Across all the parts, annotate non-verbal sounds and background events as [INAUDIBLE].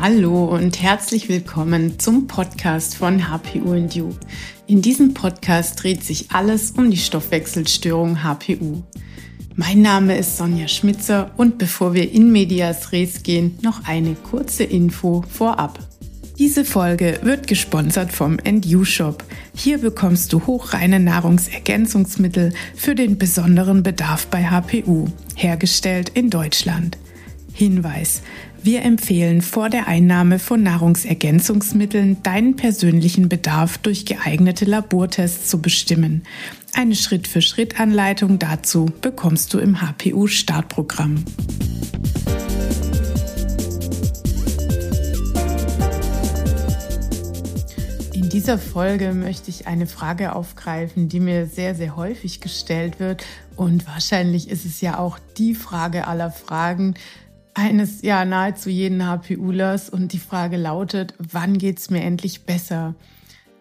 Hallo und herzlich willkommen zum Podcast von HPU and You. In diesem Podcast dreht sich alles um die Stoffwechselstörung HPU. Mein Name ist Sonja Schmitzer und bevor wir in Medias Res gehen, noch eine kurze Info vorab. Diese Folge wird gesponsert vom NU Shop. Hier bekommst du hochreine Nahrungsergänzungsmittel für den besonderen Bedarf bei HPU, hergestellt in Deutschland. Hinweis. Wir empfehlen vor der Einnahme von Nahrungsergänzungsmitteln deinen persönlichen Bedarf durch geeignete Labortests zu bestimmen. Eine Schritt-für-Schritt-Anleitung dazu bekommst du im HPU-Startprogramm. In dieser Folge möchte ich eine Frage aufgreifen, die mir sehr, sehr häufig gestellt wird. Und wahrscheinlich ist es ja auch die Frage aller Fragen eines ja nahezu jeden HPUlers. Und die Frage lautet, wann geht es mir endlich besser?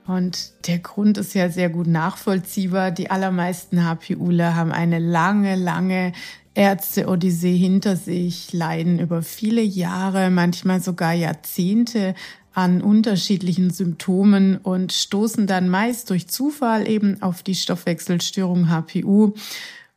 Und der Grund ist ja sehr gut nachvollziehbar. Die allermeisten HPUler haben eine lange, lange Ärzte-Odyssee hinter sich, leiden über viele Jahre, manchmal sogar Jahrzehnte an unterschiedlichen Symptomen und stoßen dann meist durch Zufall eben auf die Stoffwechselstörung HPU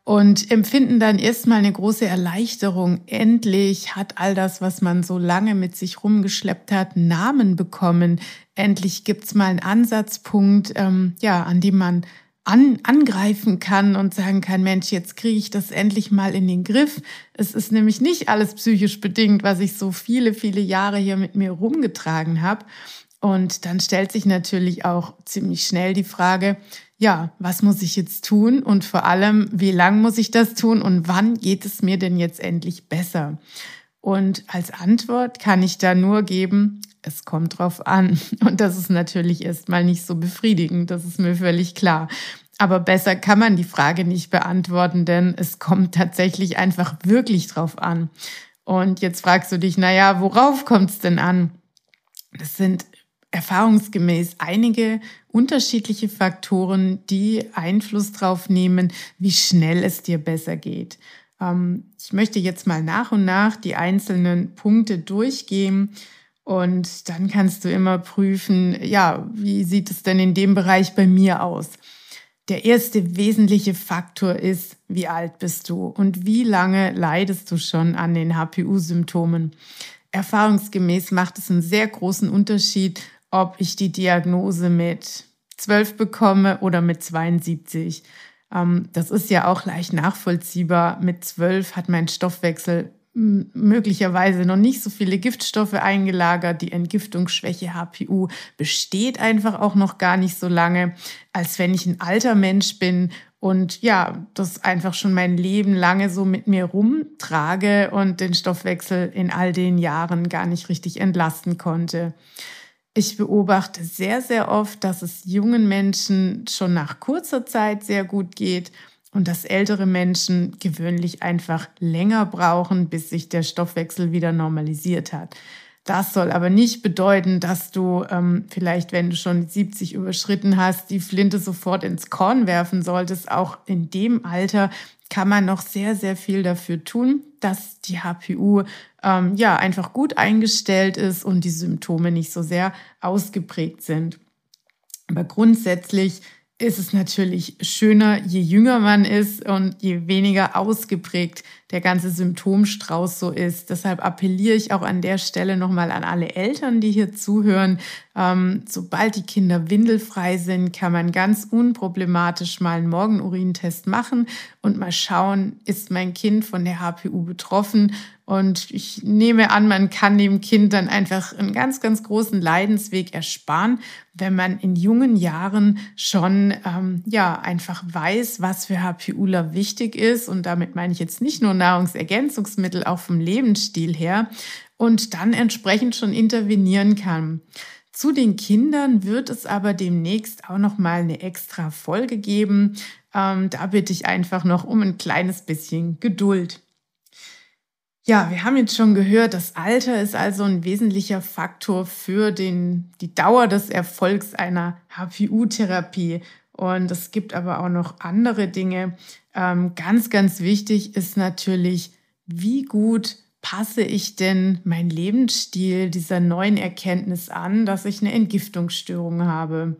und empfinden dann erstmal eine große Erleichterung. Endlich hat all das, was man so lange mit sich rumgeschleppt hat, Namen bekommen. Endlich gibt's mal einen Ansatzpunkt, ähm, ja, an dem man an, angreifen kann und sagen kann, Mensch, jetzt kriege ich das endlich mal in den Griff. Es ist nämlich nicht alles psychisch bedingt, was ich so viele, viele Jahre hier mit mir rumgetragen habe. Und dann stellt sich natürlich auch ziemlich schnell die Frage, ja, was muss ich jetzt tun und vor allem, wie lang muss ich das tun und wann geht es mir denn jetzt endlich besser? Und als Antwort kann ich da nur geben, es kommt drauf an. [LAUGHS] Und das ist natürlich erstmal nicht so befriedigend, das ist mir völlig klar. Aber besser kann man die Frage nicht beantworten, denn es kommt tatsächlich einfach wirklich drauf an. Und jetzt fragst du dich, naja, worauf kommt es denn an? Das sind erfahrungsgemäß einige unterschiedliche Faktoren, die Einfluss drauf nehmen, wie schnell es dir besser geht. Ähm, ich möchte jetzt mal nach und nach die einzelnen Punkte durchgehen und dann kannst du immer prüfen, ja, wie sieht es denn in dem Bereich bei mir aus? Der erste wesentliche Faktor ist, wie alt bist du und wie lange leidest du schon an den HPU-Symptomen. Erfahrungsgemäß macht es einen sehr großen Unterschied, ob ich die Diagnose mit 12 bekomme oder mit 72. Ähm, das ist ja auch leicht nachvollziehbar. Mit 12 hat mein Stoffwechsel möglicherweise noch nicht so viele Giftstoffe eingelagert. Die Entgiftungsschwäche HPU besteht einfach auch noch gar nicht so lange, als wenn ich ein alter Mensch bin und ja, das einfach schon mein Leben lange so mit mir rumtrage und den Stoffwechsel in all den Jahren gar nicht richtig entlasten konnte. Ich beobachte sehr, sehr oft, dass es jungen Menschen schon nach kurzer Zeit sehr gut geht und dass ältere Menschen gewöhnlich einfach länger brauchen, bis sich der Stoffwechsel wieder normalisiert hat. Das soll aber nicht bedeuten, dass du ähm, vielleicht, wenn du schon 70 überschritten hast, die Flinte sofort ins Korn werfen solltest. Auch in dem Alter kann man noch sehr, sehr viel dafür tun, dass die HPU ähm, ja einfach gut eingestellt ist und die Symptome nicht so sehr ausgeprägt sind. Aber grundsätzlich ist es natürlich schöner, je jünger man ist und je weniger ausgeprägt der ganze Symptomstrauß so ist. Deshalb appelliere ich auch an der Stelle nochmal an alle Eltern, die hier zuhören. Ähm, sobald die Kinder windelfrei sind, kann man ganz unproblematisch mal einen Morgenurintest machen und mal schauen, ist mein Kind von der HPU betroffen und ich nehme an, man kann dem Kind dann einfach einen ganz, ganz großen Leidensweg ersparen, wenn man in jungen Jahren schon ähm, ja einfach weiß, was für HPUler wichtig ist. Und damit meine ich jetzt nicht nur Nahrungsergänzungsmittel, auch vom Lebensstil her. Und dann entsprechend schon intervenieren kann. Zu den Kindern wird es aber demnächst auch noch mal eine extra Folge geben. Ähm, da bitte ich einfach noch um ein kleines bisschen Geduld. Ja, wir haben jetzt schon gehört, das Alter ist also ein wesentlicher Faktor für den, die Dauer des Erfolgs einer HPU-Therapie. Und es gibt aber auch noch andere Dinge. Ähm, ganz, ganz wichtig ist natürlich, wie gut passe ich denn mein Lebensstil dieser neuen Erkenntnis an, dass ich eine Entgiftungsstörung habe?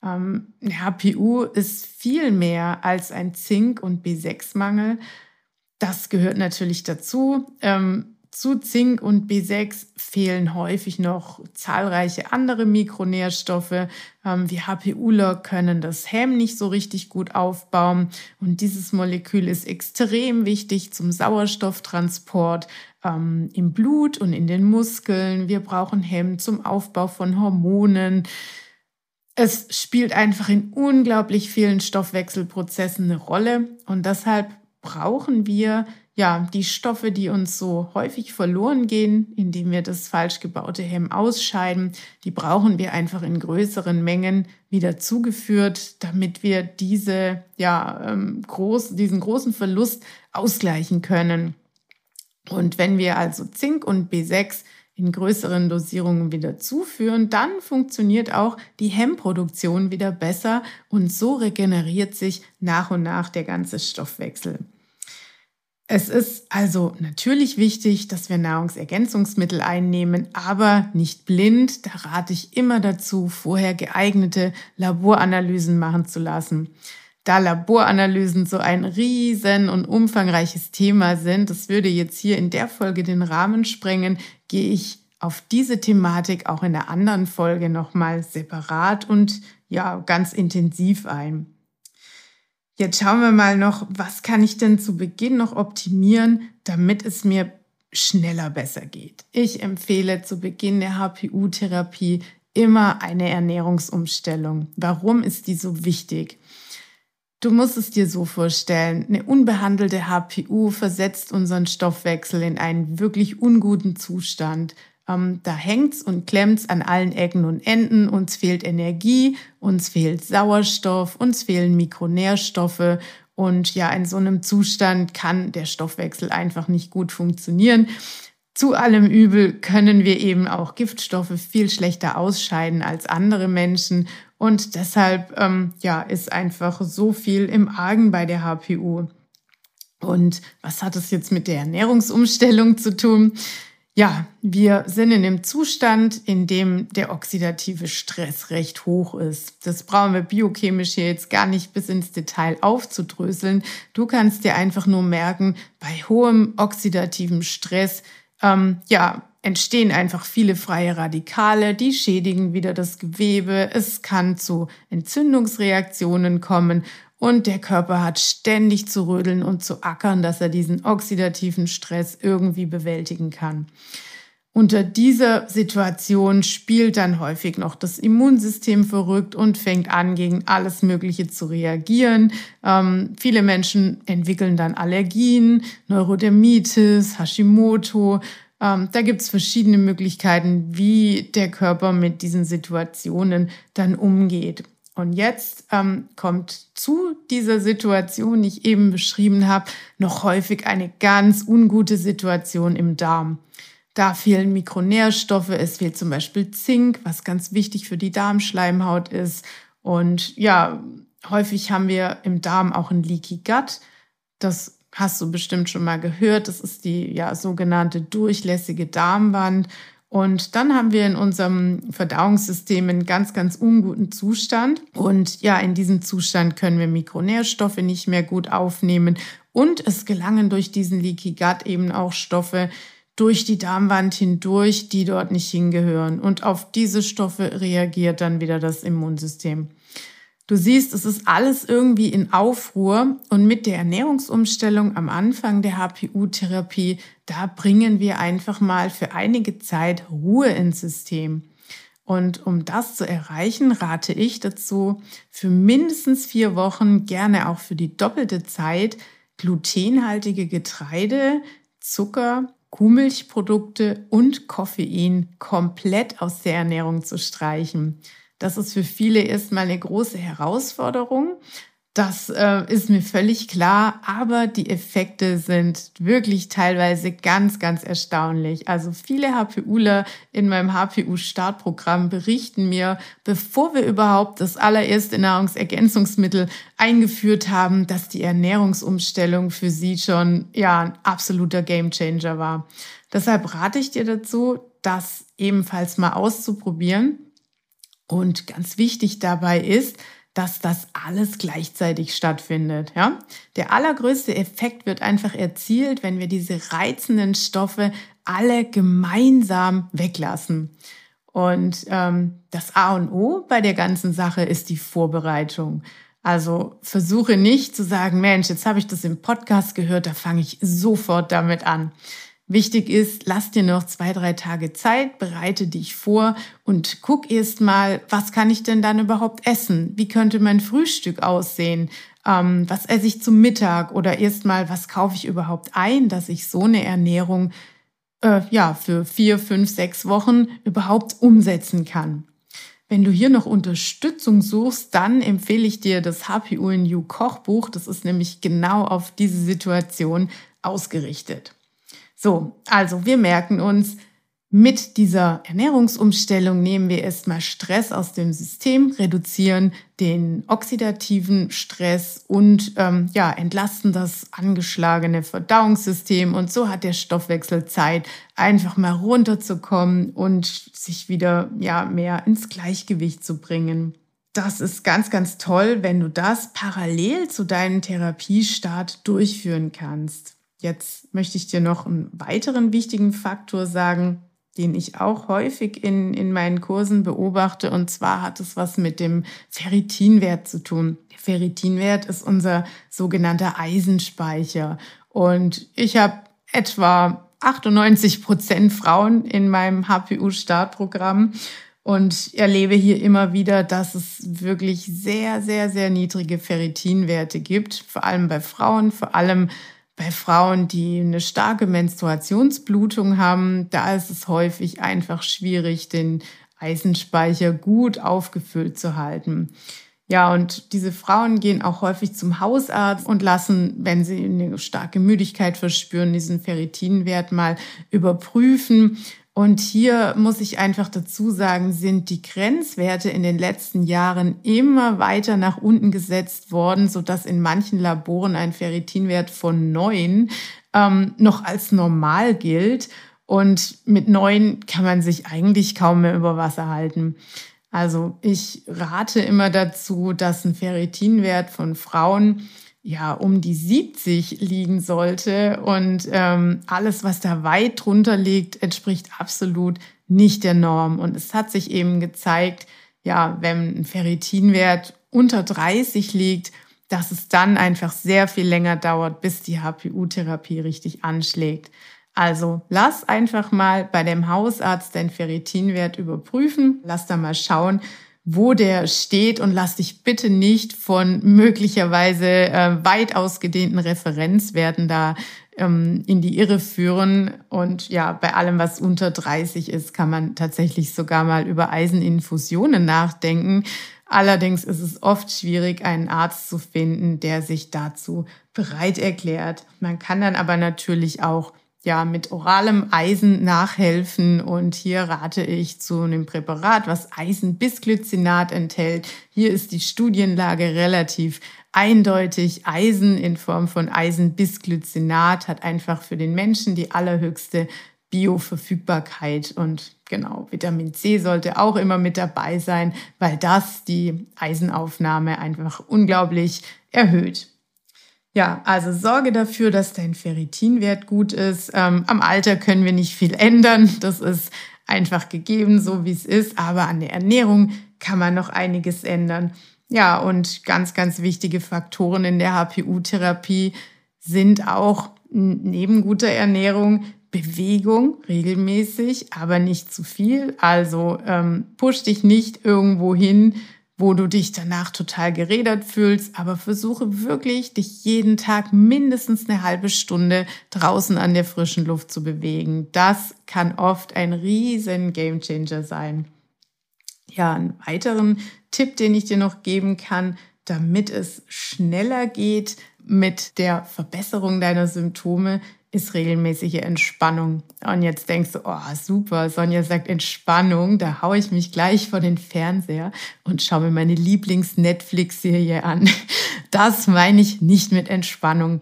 Ähm, HPU ist viel mehr als ein Zink- und B6-Mangel. Das gehört natürlich dazu. Ähm, zu Zink und B6 fehlen häufig noch zahlreiche andere Mikronährstoffe. Ähm, wir HPUler können das Häm nicht so richtig gut aufbauen. Und dieses Molekül ist extrem wichtig zum Sauerstofftransport ähm, im Blut und in den Muskeln. Wir brauchen Häm zum Aufbau von Hormonen. Es spielt einfach in unglaublich vielen Stoffwechselprozessen eine Rolle. Und deshalb brauchen wir ja, die Stoffe, die uns so häufig verloren gehen, indem wir das falsch gebaute Hemm ausscheiden, die brauchen wir einfach in größeren Mengen wieder zugeführt, damit wir diese, ja, ähm, groß, diesen großen Verlust ausgleichen können. Und wenn wir also Zink und B6 in größeren Dosierungen wieder zuführen, dann funktioniert auch die Hemmproduktion wieder besser und so regeneriert sich nach und nach der ganze Stoffwechsel. Es ist also natürlich wichtig, dass wir Nahrungsergänzungsmittel einnehmen, aber nicht blind. Da rate ich immer dazu, vorher geeignete Laboranalysen machen zu lassen. Da Laboranalysen so ein riesen und umfangreiches Thema sind, das würde jetzt hier in der Folge den Rahmen sprengen, gehe ich auf diese Thematik auch in der anderen Folge nochmal separat und ja, ganz intensiv ein. Jetzt schauen wir mal noch, was kann ich denn zu Beginn noch optimieren, damit es mir schneller besser geht. Ich empfehle zu Beginn der HPU-Therapie immer eine Ernährungsumstellung. Warum ist die so wichtig? Du musst es dir so vorstellen, eine unbehandelte HPU versetzt unseren Stoffwechsel in einen wirklich unguten Zustand. Ähm, da hängt's und klemmt's an allen Ecken und Enden. Uns fehlt Energie, uns fehlt Sauerstoff, uns fehlen Mikronährstoffe. Und ja, in so einem Zustand kann der Stoffwechsel einfach nicht gut funktionieren. Zu allem Übel können wir eben auch Giftstoffe viel schlechter ausscheiden als andere Menschen. Und deshalb ähm, ja, ist einfach so viel im Argen bei der HPU. Und was hat es jetzt mit der Ernährungsumstellung zu tun? Ja, wir sind in einem Zustand, in dem der oxidative Stress recht hoch ist. Das brauchen wir biochemisch hier jetzt gar nicht bis ins Detail aufzudröseln. Du kannst dir einfach nur merken, bei hohem oxidativen Stress, ähm, ja, entstehen einfach viele freie Radikale, die schädigen wieder das Gewebe. Es kann zu Entzündungsreaktionen kommen und der Körper hat ständig zu rödeln und zu ackern, dass er diesen oxidativen Stress irgendwie bewältigen kann. Unter dieser Situation spielt dann häufig noch das Immunsystem verrückt und fängt an, gegen alles Mögliche zu reagieren. Ähm, viele Menschen entwickeln dann Allergien, Neurodermitis, Hashimoto. Ähm, da gibt es verschiedene Möglichkeiten, wie der Körper mit diesen Situationen dann umgeht. Und jetzt ähm, kommt zu dieser Situation, die ich eben beschrieben habe, noch häufig eine ganz ungute Situation im Darm. Da fehlen Mikronährstoffe, es fehlt zum Beispiel Zink, was ganz wichtig für die Darmschleimhaut ist. Und ja, häufig haben wir im Darm auch ein Leaky Gut. Das hast du bestimmt schon mal gehört. Das ist die ja, sogenannte durchlässige Darmwand. Und dann haben wir in unserem Verdauungssystem einen ganz, ganz unguten Zustand. Und ja, in diesem Zustand können wir Mikronährstoffe nicht mehr gut aufnehmen. Und es gelangen durch diesen Leaky Gut eben auch Stoffe durch die Darmwand hindurch, die dort nicht hingehören. Und auf diese Stoffe reagiert dann wieder das Immunsystem. Du siehst, es ist alles irgendwie in Aufruhr und mit der Ernährungsumstellung am Anfang der HPU-Therapie, da bringen wir einfach mal für einige Zeit Ruhe ins System. Und um das zu erreichen, rate ich dazu, für mindestens vier Wochen, gerne auch für die doppelte Zeit, glutenhaltige Getreide, Zucker, Kuhmilchprodukte und Koffein komplett aus der Ernährung zu streichen. Das ist für viele erstmal eine große Herausforderung. Das äh, ist mir völlig klar, aber die Effekte sind wirklich teilweise ganz, ganz erstaunlich. Also viele HPUler in meinem HPU-Startprogramm berichten mir, bevor wir überhaupt das allererste Nahrungsergänzungsmittel eingeführt haben, dass die Ernährungsumstellung für sie schon ja ein absoluter Gamechanger war. Deshalb rate ich dir dazu, das ebenfalls mal auszuprobieren. Und ganz wichtig dabei ist, dass das alles gleichzeitig stattfindet. Ja? Der allergrößte Effekt wird einfach erzielt, wenn wir diese reizenden Stoffe alle gemeinsam weglassen. Und ähm, das A und O bei der ganzen Sache ist die Vorbereitung. Also versuche nicht zu sagen, Mensch, jetzt habe ich das im Podcast gehört, da fange ich sofort damit an. Wichtig ist, lass dir noch zwei, drei Tage Zeit, bereite dich vor und guck erst mal, was kann ich denn dann überhaupt essen? Wie könnte mein Frühstück aussehen? Ähm, was esse ich zum Mittag? Oder erst mal, was kaufe ich überhaupt ein, dass ich so eine Ernährung äh, ja für vier, fünf, sechs Wochen überhaupt umsetzen kann? Wenn du hier noch Unterstützung suchst, dann empfehle ich dir das HPU in You Kochbuch. Das ist nämlich genau auf diese Situation ausgerichtet. So, also wir merken uns, mit dieser Ernährungsumstellung nehmen wir erstmal Stress aus dem System, reduzieren den oxidativen Stress und ähm, ja, entlasten das angeschlagene Verdauungssystem. Und so hat der Stoffwechsel Zeit, einfach mal runterzukommen und sich wieder ja, mehr ins Gleichgewicht zu bringen. Das ist ganz, ganz toll, wenn du das parallel zu deinem Therapiestart durchführen kannst. Jetzt möchte ich dir noch einen weiteren wichtigen Faktor sagen, den ich auch häufig in, in meinen Kursen beobachte. Und zwar hat es was mit dem Ferritinwert zu tun. Der Ferritinwert ist unser sogenannter Eisenspeicher. Und ich habe etwa 98 Prozent Frauen in meinem HPU-Startprogramm und erlebe hier immer wieder, dass es wirklich sehr, sehr, sehr niedrige Ferritinwerte gibt, vor allem bei Frauen, vor allem bei Frauen, die eine starke Menstruationsblutung haben, da ist es häufig einfach schwierig, den Eisenspeicher gut aufgefüllt zu halten. Ja, und diese Frauen gehen auch häufig zum Hausarzt und lassen, wenn sie eine starke Müdigkeit verspüren, diesen Ferritinwert mal überprüfen. Und hier muss ich einfach dazu sagen, sind die Grenzwerte in den letzten Jahren immer weiter nach unten gesetzt worden, so dass in manchen Laboren ein Ferritinwert von neun ähm, noch als normal gilt. Und mit neun kann man sich eigentlich kaum mehr über Wasser halten. Also ich rate immer dazu, dass ein Ferritinwert von Frauen ja um die 70 liegen sollte. Und ähm, alles, was da weit drunter liegt, entspricht absolut nicht der Norm. Und es hat sich eben gezeigt, ja, wenn ein Ferritinwert unter 30 liegt, dass es dann einfach sehr viel länger dauert, bis die HPU-Therapie richtig anschlägt. Also lass einfach mal bei dem Hausarzt deinen Ferritinwert überprüfen, lass da mal schauen, wo der steht und lass dich bitte nicht von möglicherweise äh, weit ausgedehnten Referenzwerten da ähm, in die Irre führen. Und ja, bei allem, was unter 30 ist, kann man tatsächlich sogar mal über Eiseninfusionen nachdenken. Allerdings ist es oft schwierig, einen Arzt zu finden, der sich dazu bereit erklärt. Man kann dann aber natürlich auch ja, mit oralem Eisen nachhelfen. Und hier rate ich zu einem Präparat, was Eisen-Bisglycinat enthält. Hier ist die Studienlage relativ eindeutig. Eisen in Form von Eisen-Bisglycinat hat einfach für den Menschen die allerhöchste Bioverfügbarkeit und genau, Vitamin C sollte auch immer mit dabei sein, weil das die Eisenaufnahme einfach unglaublich erhöht. Ja, also sorge dafür, dass dein Ferritinwert gut ist. Ähm, am Alter können wir nicht viel ändern. Das ist einfach gegeben, so wie es ist. Aber an der Ernährung kann man noch einiges ändern. Ja, und ganz, ganz wichtige Faktoren in der HPU-Therapie sind auch neben guter Ernährung Bewegung regelmäßig, aber nicht zu viel. Also ähm, push dich nicht irgendwo hin, wo du dich danach total gerädert fühlst, aber versuche wirklich, dich jeden Tag mindestens eine halbe Stunde draußen an der frischen Luft zu bewegen. Das kann oft ein riesen Gamechanger sein. Ja, einen weiteren Tipp, den ich dir noch geben kann, damit es schneller geht mit der Verbesserung deiner Symptome, ist regelmäßige Entspannung. Und jetzt denkst du, oh super, Sonja sagt Entspannung, da haue ich mich gleich vor den Fernseher und schaue mir meine Lieblings-Netflix-Serie an. Das meine ich nicht mit Entspannung.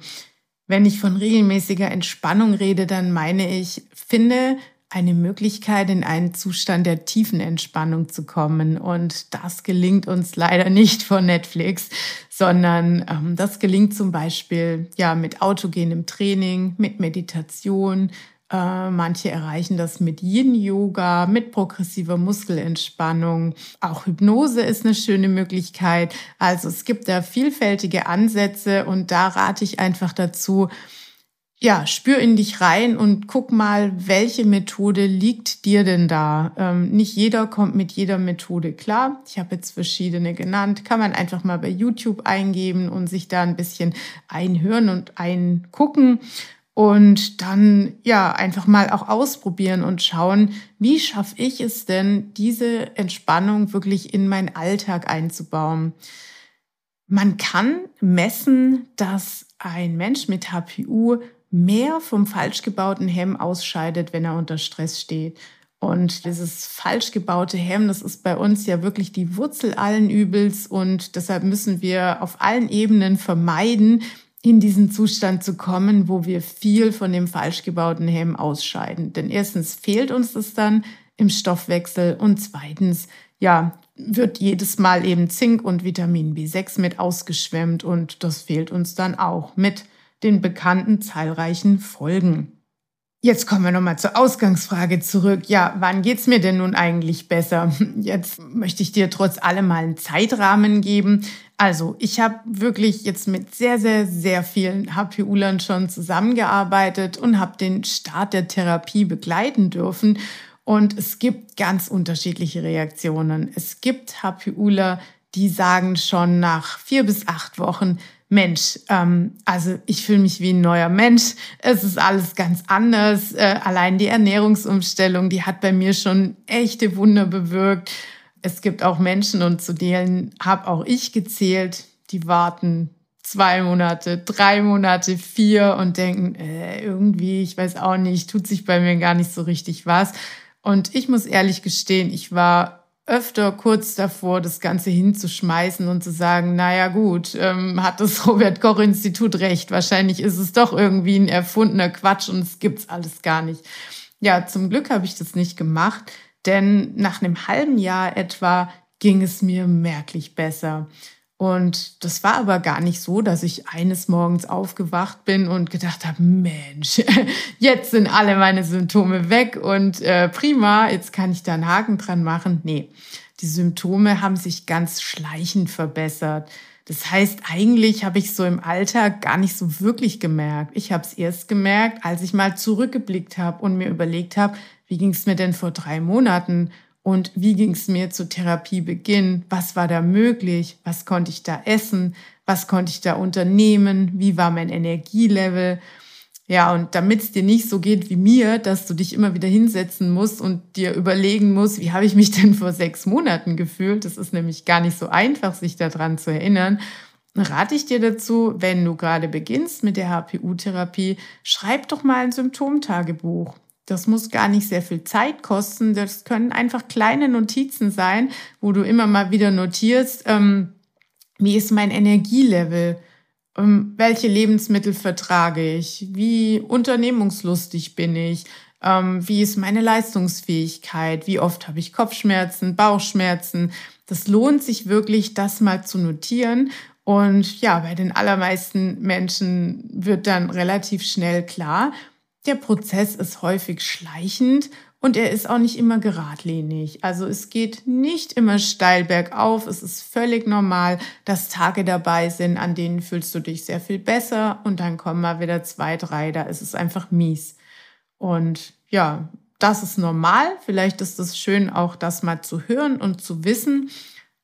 Wenn ich von regelmäßiger Entspannung rede, dann meine ich, finde eine Möglichkeit, in einen Zustand der tiefen Entspannung zu kommen. Und das gelingt uns leider nicht von Netflix, sondern ähm, das gelingt zum Beispiel ja mit autogenem Training, mit Meditation. Äh, manche erreichen das mit Yin-Yoga, mit progressiver Muskelentspannung. Auch Hypnose ist eine schöne Möglichkeit. Also es gibt da vielfältige Ansätze und da rate ich einfach dazu, ja, spür in dich rein und guck mal, welche Methode liegt dir denn da. Ähm, nicht jeder kommt mit jeder Methode klar. Ich habe jetzt verschiedene genannt. Kann man einfach mal bei YouTube eingeben und sich da ein bisschen einhören und eingucken und dann ja einfach mal auch ausprobieren und schauen, wie schaffe ich es denn, diese Entspannung wirklich in meinen Alltag einzubauen. Man kann messen, dass ein Mensch mit HPU mehr vom falsch gebauten Hemm ausscheidet, wenn er unter Stress steht. Und dieses falsch gebaute Hemm, das ist bei uns ja wirklich die Wurzel allen Übels und deshalb müssen wir auf allen Ebenen vermeiden, in diesen Zustand zu kommen, wo wir viel von dem falsch gebauten Hemm ausscheiden. Denn erstens fehlt uns das dann im Stoffwechsel und zweitens, ja, wird jedes Mal eben Zink und Vitamin B6 mit ausgeschwemmt und das fehlt uns dann auch mit den bekannten zahlreichen Folgen. Jetzt kommen wir nochmal zur Ausgangsfrage zurück. Ja, wann geht's mir denn nun eigentlich besser? [LAUGHS] Jetzt möchte ich dir trotz allem mal einen Zeitrahmen geben. Also, ich habe wirklich jetzt mit sehr, sehr, sehr vielen HPU-Lern schon zusammengearbeitet und habe den Start der Therapie begleiten dürfen. Und es gibt ganz unterschiedliche Reaktionen. Es gibt HPUler, die sagen schon nach vier bis acht Wochen, Mensch, ähm, also ich fühle mich wie ein neuer Mensch. Es ist alles ganz anders. Äh, allein die Ernährungsumstellung, die hat bei mir schon echte Wunder bewirkt. Es gibt auch Menschen und zu denen habe auch ich gezählt, die warten zwei Monate, drei Monate, vier und denken, äh, irgendwie, ich weiß auch nicht, tut sich bei mir gar nicht so richtig was. Und ich muss ehrlich gestehen, ich war öfter kurz davor, das Ganze hinzuschmeißen und zu sagen, naja gut, ähm, hat das [LAUGHS] Robert Koch Institut recht. Wahrscheinlich ist es doch irgendwie ein erfundener Quatsch und es gibt's alles gar nicht. Ja, zum Glück habe ich das nicht gemacht, denn nach einem halben Jahr etwa ging es mir merklich besser. Und das war aber gar nicht so, dass ich eines Morgens aufgewacht bin und gedacht habe, Mensch, [LAUGHS] jetzt sind alle meine Symptome weg und äh, prima, jetzt kann ich da einen Haken dran machen. Nee, die Symptome haben sich ganz schleichend verbessert. Das heißt, eigentlich habe ich so im Alltag gar nicht so wirklich gemerkt. Ich habe es erst gemerkt, als ich mal zurückgeblickt habe und mir überlegt habe, wie ging es mir denn vor drei Monaten und wie ging es mir zu Therapiebeginn? Was war da möglich? Was konnte ich da essen? Was konnte ich da unternehmen? Wie war mein Energielevel? Ja, und damit es dir nicht so geht wie mir, dass du dich immer wieder hinsetzen musst und dir überlegen musst, wie habe ich mich [LAUGHS] denn vor sechs Monaten gefühlt? Das ist nämlich gar nicht so einfach, sich daran zu erinnern. Rate ich dir dazu, wenn du gerade beginnst mit der HPU-Therapie, schreib doch mal ein Symptomtagebuch. Das muss gar nicht sehr viel Zeit kosten. Das können einfach kleine Notizen sein, wo du immer mal wieder notierst, ähm, wie ist mein Energielevel? Ähm, welche Lebensmittel vertrage ich? Wie unternehmungslustig bin ich? Ähm, wie ist meine Leistungsfähigkeit? Wie oft habe ich Kopfschmerzen, Bauchschmerzen? Das lohnt sich wirklich, das mal zu notieren. Und ja, bei den allermeisten Menschen wird dann relativ schnell klar, der Prozess ist häufig schleichend und er ist auch nicht immer geradlinig. Also es geht nicht immer steil bergauf. Es ist völlig normal, dass Tage dabei sind, an denen fühlst du dich sehr viel besser und dann kommen mal wieder zwei, drei, da ist es einfach mies. Und ja, das ist normal. Vielleicht ist es schön, auch das mal zu hören und zu wissen.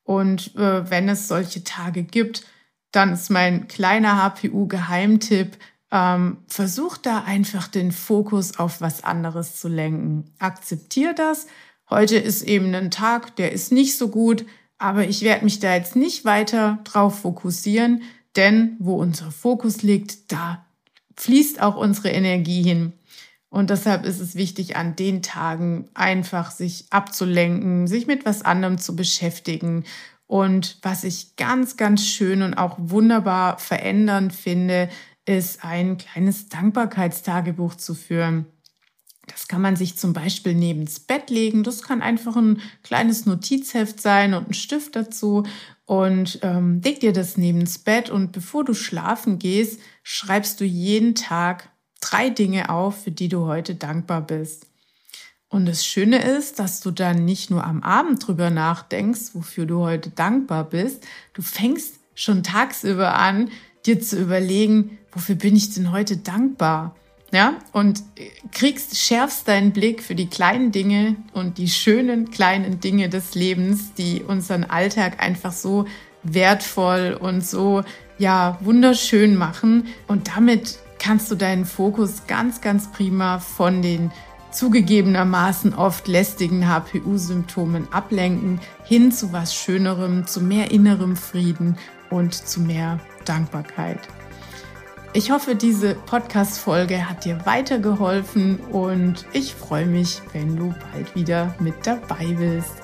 Und äh, wenn es solche Tage gibt, dann ist mein kleiner HPU-Geheimtipp, ähm, versuch da einfach den Fokus auf was anderes zu lenken. Akzeptier das. Heute ist eben ein Tag, der ist nicht so gut. Aber ich werde mich da jetzt nicht weiter drauf fokussieren, denn wo unser Fokus liegt, da fließt auch unsere Energie hin. Und deshalb ist es wichtig, an den Tagen einfach sich abzulenken, sich mit was anderem zu beschäftigen. Und was ich ganz, ganz schön und auch wunderbar verändern finde, ist ein kleines Dankbarkeitstagebuch zu führen. Das kann man sich zum Beispiel neben's Bett legen. Das kann einfach ein kleines Notizheft sein und ein Stift dazu. Und ähm, leg dir das neben's Bett und bevor du schlafen gehst, schreibst du jeden Tag drei Dinge auf, für die du heute dankbar bist. Und das Schöne ist, dass du dann nicht nur am Abend drüber nachdenkst, wofür du heute dankbar bist. Du fängst schon tagsüber an, dir zu überlegen, wofür bin ich denn heute dankbar? Ja, und kriegst, schärfst deinen Blick für die kleinen Dinge und die schönen kleinen Dinge des Lebens, die unseren Alltag einfach so wertvoll und so, ja, wunderschön machen. Und damit kannst du deinen Fokus ganz, ganz prima von den zugegebenermaßen oft lästigen HPU-Symptomen ablenken, hin zu was Schönerem, zu mehr innerem Frieden und zu mehr Dankbarkeit. Ich hoffe, diese Podcast-Folge hat dir weitergeholfen und ich freue mich, wenn du bald wieder mit dabei bist.